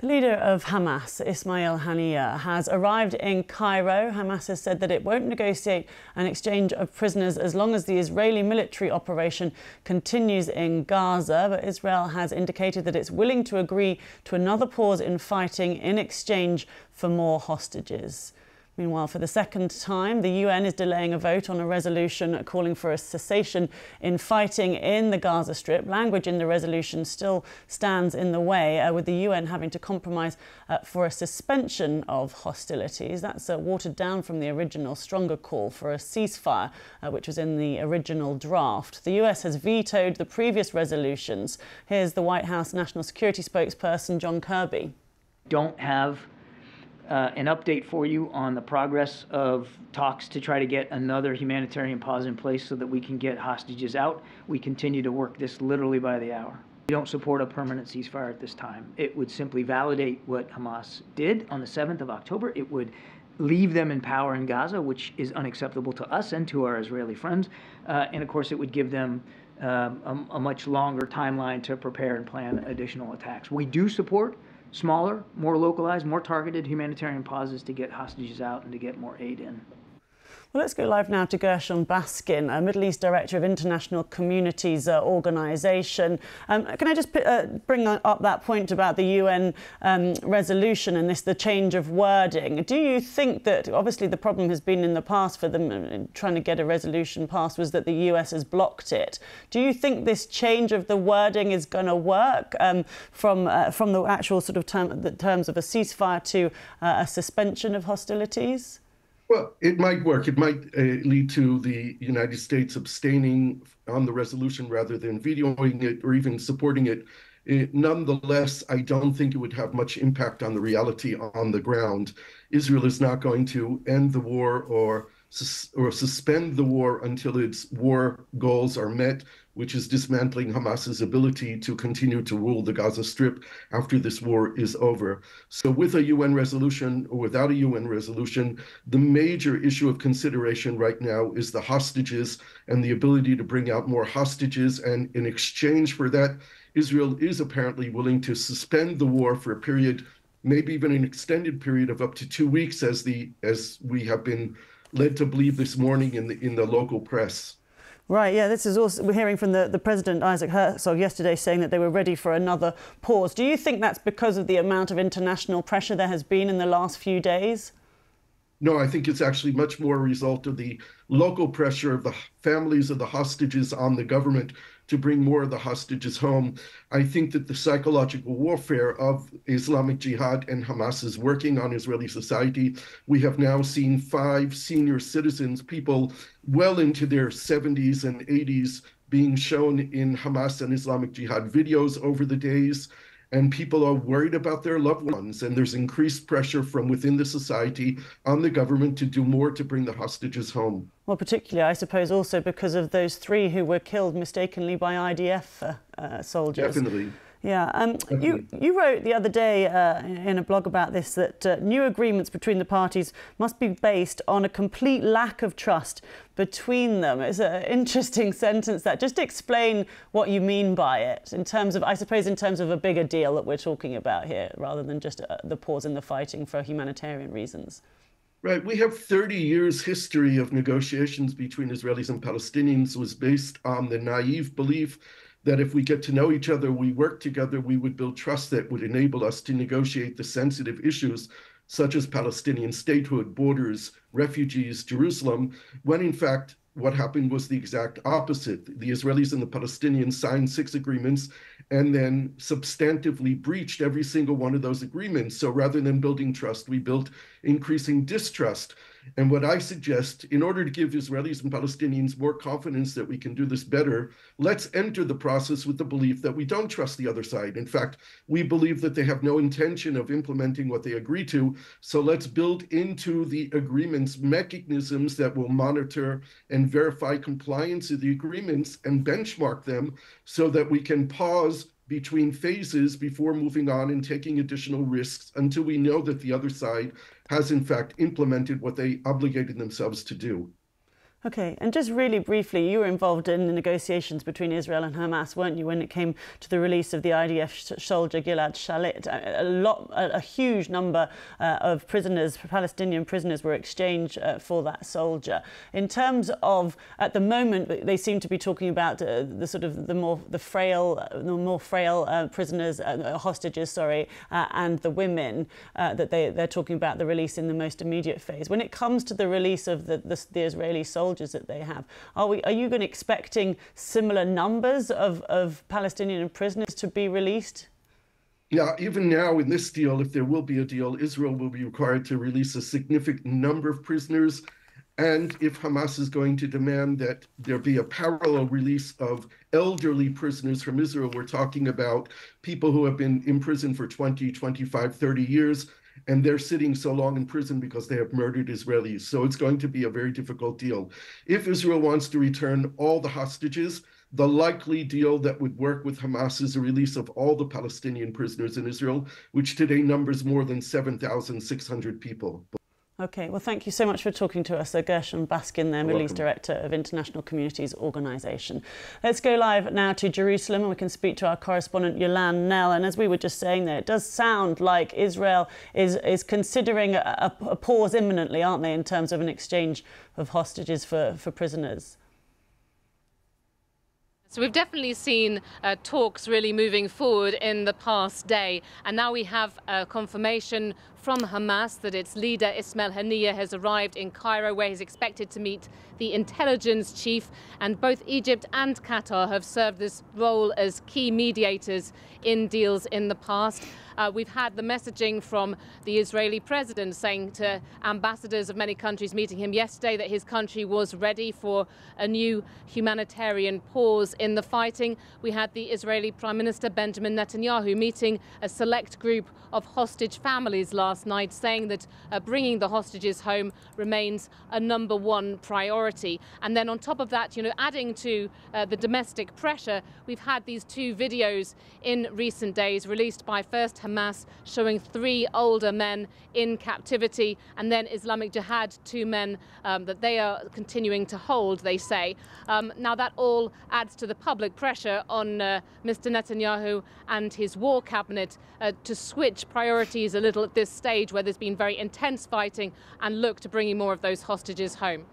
The leader of Hamas, Ismail Haniyeh, has arrived in Cairo. Hamas has said that it won't negotiate an exchange of prisoners as long as the Israeli military operation continues in Gaza. But Israel has indicated that it's willing to agree to another pause in fighting in exchange for more hostages. Meanwhile, for the second time, the UN is delaying a vote on a resolution calling for a cessation in fighting in the Gaza Strip. Language in the resolution still stands in the way, uh, with the UN having to compromise uh, for a suspension of hostilities. That's uh, watered down from the original stronger call for a ceasefire, uh, which was in the original draft. The US has vetoed the previous resolutions. Here's the White House National Security spokesperson, John Kirby. Don't have uh, an update for you on the progress of talks to try to get another humanitarian pause in place so that we can get hostages out. We continue to work this literally by the hour. We don't support a permanent ceasefire at this time. It would simply validate what Hamas did on the 7th of October. It would leave them in power in Gaza, which is unacceptable to us and to our Israeli friends. Uh, and of course, it would give them um, a, a much longer timeline to prepare and plan additional attacks. We do support smaller, more localized, more targeted humanitarian pauses to get hostages out and to get more aid in. Well, let's go live now to Gershon Baskin, a Middle East Director of International Communities uh, Organization. Um, can I just uh, bring up that point about the UN um, resolution and this, the change of wording? Do you think that, obviously, the problem has been in the past for them uh, trying to get a resolution passed was that the US has blocked it. Do you think this change of the wording is going to work um, from, uh, from the actual sort of term, the terms of a ceasefire to uh, a suspension of hostilities? Well, it might work. It might uh, lead to the United States abstaining on the resolution rather than vetoing it or even supporting it. it. Nonetheless, I don't think it would have much impact on the reality on the ground. Israel is not going to end the war or or suspend the war until its war goals are met, which is dismantling Hamas's ability to continue to rule the Gaza Strip after this war is over. So, with a UN resolution or without a UN resolution, the major issue of consideration right now is the hostages and the ability to bring out more hostages. And in exchange for that, Israel is apparently willing to suspend the war for a period, maybe even an extended period of up to two weeks, as the as we have been led to believe this morning in the in the local press. Right, yeah, this is also, we're hearing from the, the President Isaac Herzog yesterday saying that they were ready for another pause. Do you think that's because of the amount of international pressure there has been in the last few days? No, I think it's actually much more a result of the local pressure of the families of the hostages on the government to bring more of the hostages home. I think that the psychological warfare of Islamic Jihad and Hamas is working on Israeli society. We have now seen five senior citizens, people well into their 70s and 80s, being shown in Hamas and Islamic Jihad videos over the days and people are worried about their loved ones and there's increased pressure from within the society on the government to do more to bring the hostages home. Well particularly i suppose also because of those three who were killed mistakenly by idf uh, soldiers. Definitely yeah, um, you, you wrote the other day uh, in a blog about this that uh, new agreements between the parties must be based on a complete lack of trust between them. It's an interesting sentence that. Just explain what you mean by it in terms of, I suppose, in terms of a bigger deal that we're talking about here, rather than just uh, the pause in the fighting for humanitarian reasons. Right. We have 30 years history of negotiations between Israelis and Palestinians was based on the naive belief that if we get to know each other, we work together, we would build trust that would enable us to negotiate the sensitive issues such as Palestinian statehood, borders, refugees, Jerusalem, when in fact what happened was the exact opposite. The Israelis and the Palestinians signed six agreements and then substantively breached every single one of those agreements. So rather than building trust, we built increasing distrust. And what I suggest, in order to give Israelis and Palestinians more confidence that we can do this better, let's enter the process with the belief that we don't trust the other side. In fact, we believe that they have no intention of implementing what they agree to. So let's build into the agreements mechanisms that will monitor and verify compliance of the agreements and benchmark them so that we can pause between phases before moving on and taking additional risks until we know that the other side has in fact implemented what they obligated themselves to do. Okay, and just really briefly, you were involved in the negotiations between Israel and Hamas, weren't you, when it came to the release of the IDF soldier Gilad Shalit? A, lot, a, huge number uh, of prisoners, Palestinian prisoners, were exchanged uh, for that soldier. In terms of, at the moment, they seem to be talking about uh, the sort of the more the frail, the more frail uh, prisoners, uh, hostages, sorry, uh, and the women that they they're talking about the release in the most immediate phase. When it comes to the release of the the, the Israeli soldier soldiers that they have. Are, we, are you going expecting similar numbers of, of Palestinian prisoners to be released? Yeah, even now in this deal, if there will be a deal, Israel will be required to release a significant number of prisoners. And if Hamas is going to demand that there be a parallel release of elderly prisoners from Israel, we're talking about people who have been imprisoned for 20, 25, 30 years and they're sitting so long in prison because they have murdered Israelis. So it's going to be a very difficult deal. If Israel wants to return all the hostages, the likely deal that would work with Hamas is a release of all the Palestinian prisoners in Israel, which today numbers more than 7,600 people. Okay, well, thank you so much for talking to us, Gershon Baskin, there, Middle East Director of International Communities Organisation. Let's go live now to Jerusalem and we can speak to our correspondent Yolande Knell. And as we were just saying there, it does sound like Israel is, is considering a, a pause imminently, aren't they, in terms of an exchange of hostages for, for prisoners? So we've definitely seen uh, talks really moving forward in the past day, and now we have a confirmation from Hamas that its leader Ismail Haniyeh has arrived in Cairo, where he's expected to meet the intelligence chief. And both Egypt and Qatar have served this role as key mediators in deals in the past. Uh, we've had the messaging from the Israeli president saying to ambassadors of many countries meeting him yesterday that his country was ready for a new humanitarian pause in the fighting. We had the Israeli Prime Minister Benjamin Netanyahu meeting a select group of hostage families last night, saying that uh, bringing the hostages home remains a number one priority. And then on top of that, you know, adding to uh, the domestic pressure, we've had these two videos in recent days released by first Hamas showing three older men in captivity, and then Islamic Jihad, two men um, that they are continuing to hold, they say. Um, now, that all adds to the public pressure on uh, Mr. Netanyahu and his war cabinet uh, to switch priorities a little at this stage where there's been very intense fighting and look to bringing more of those hostages home.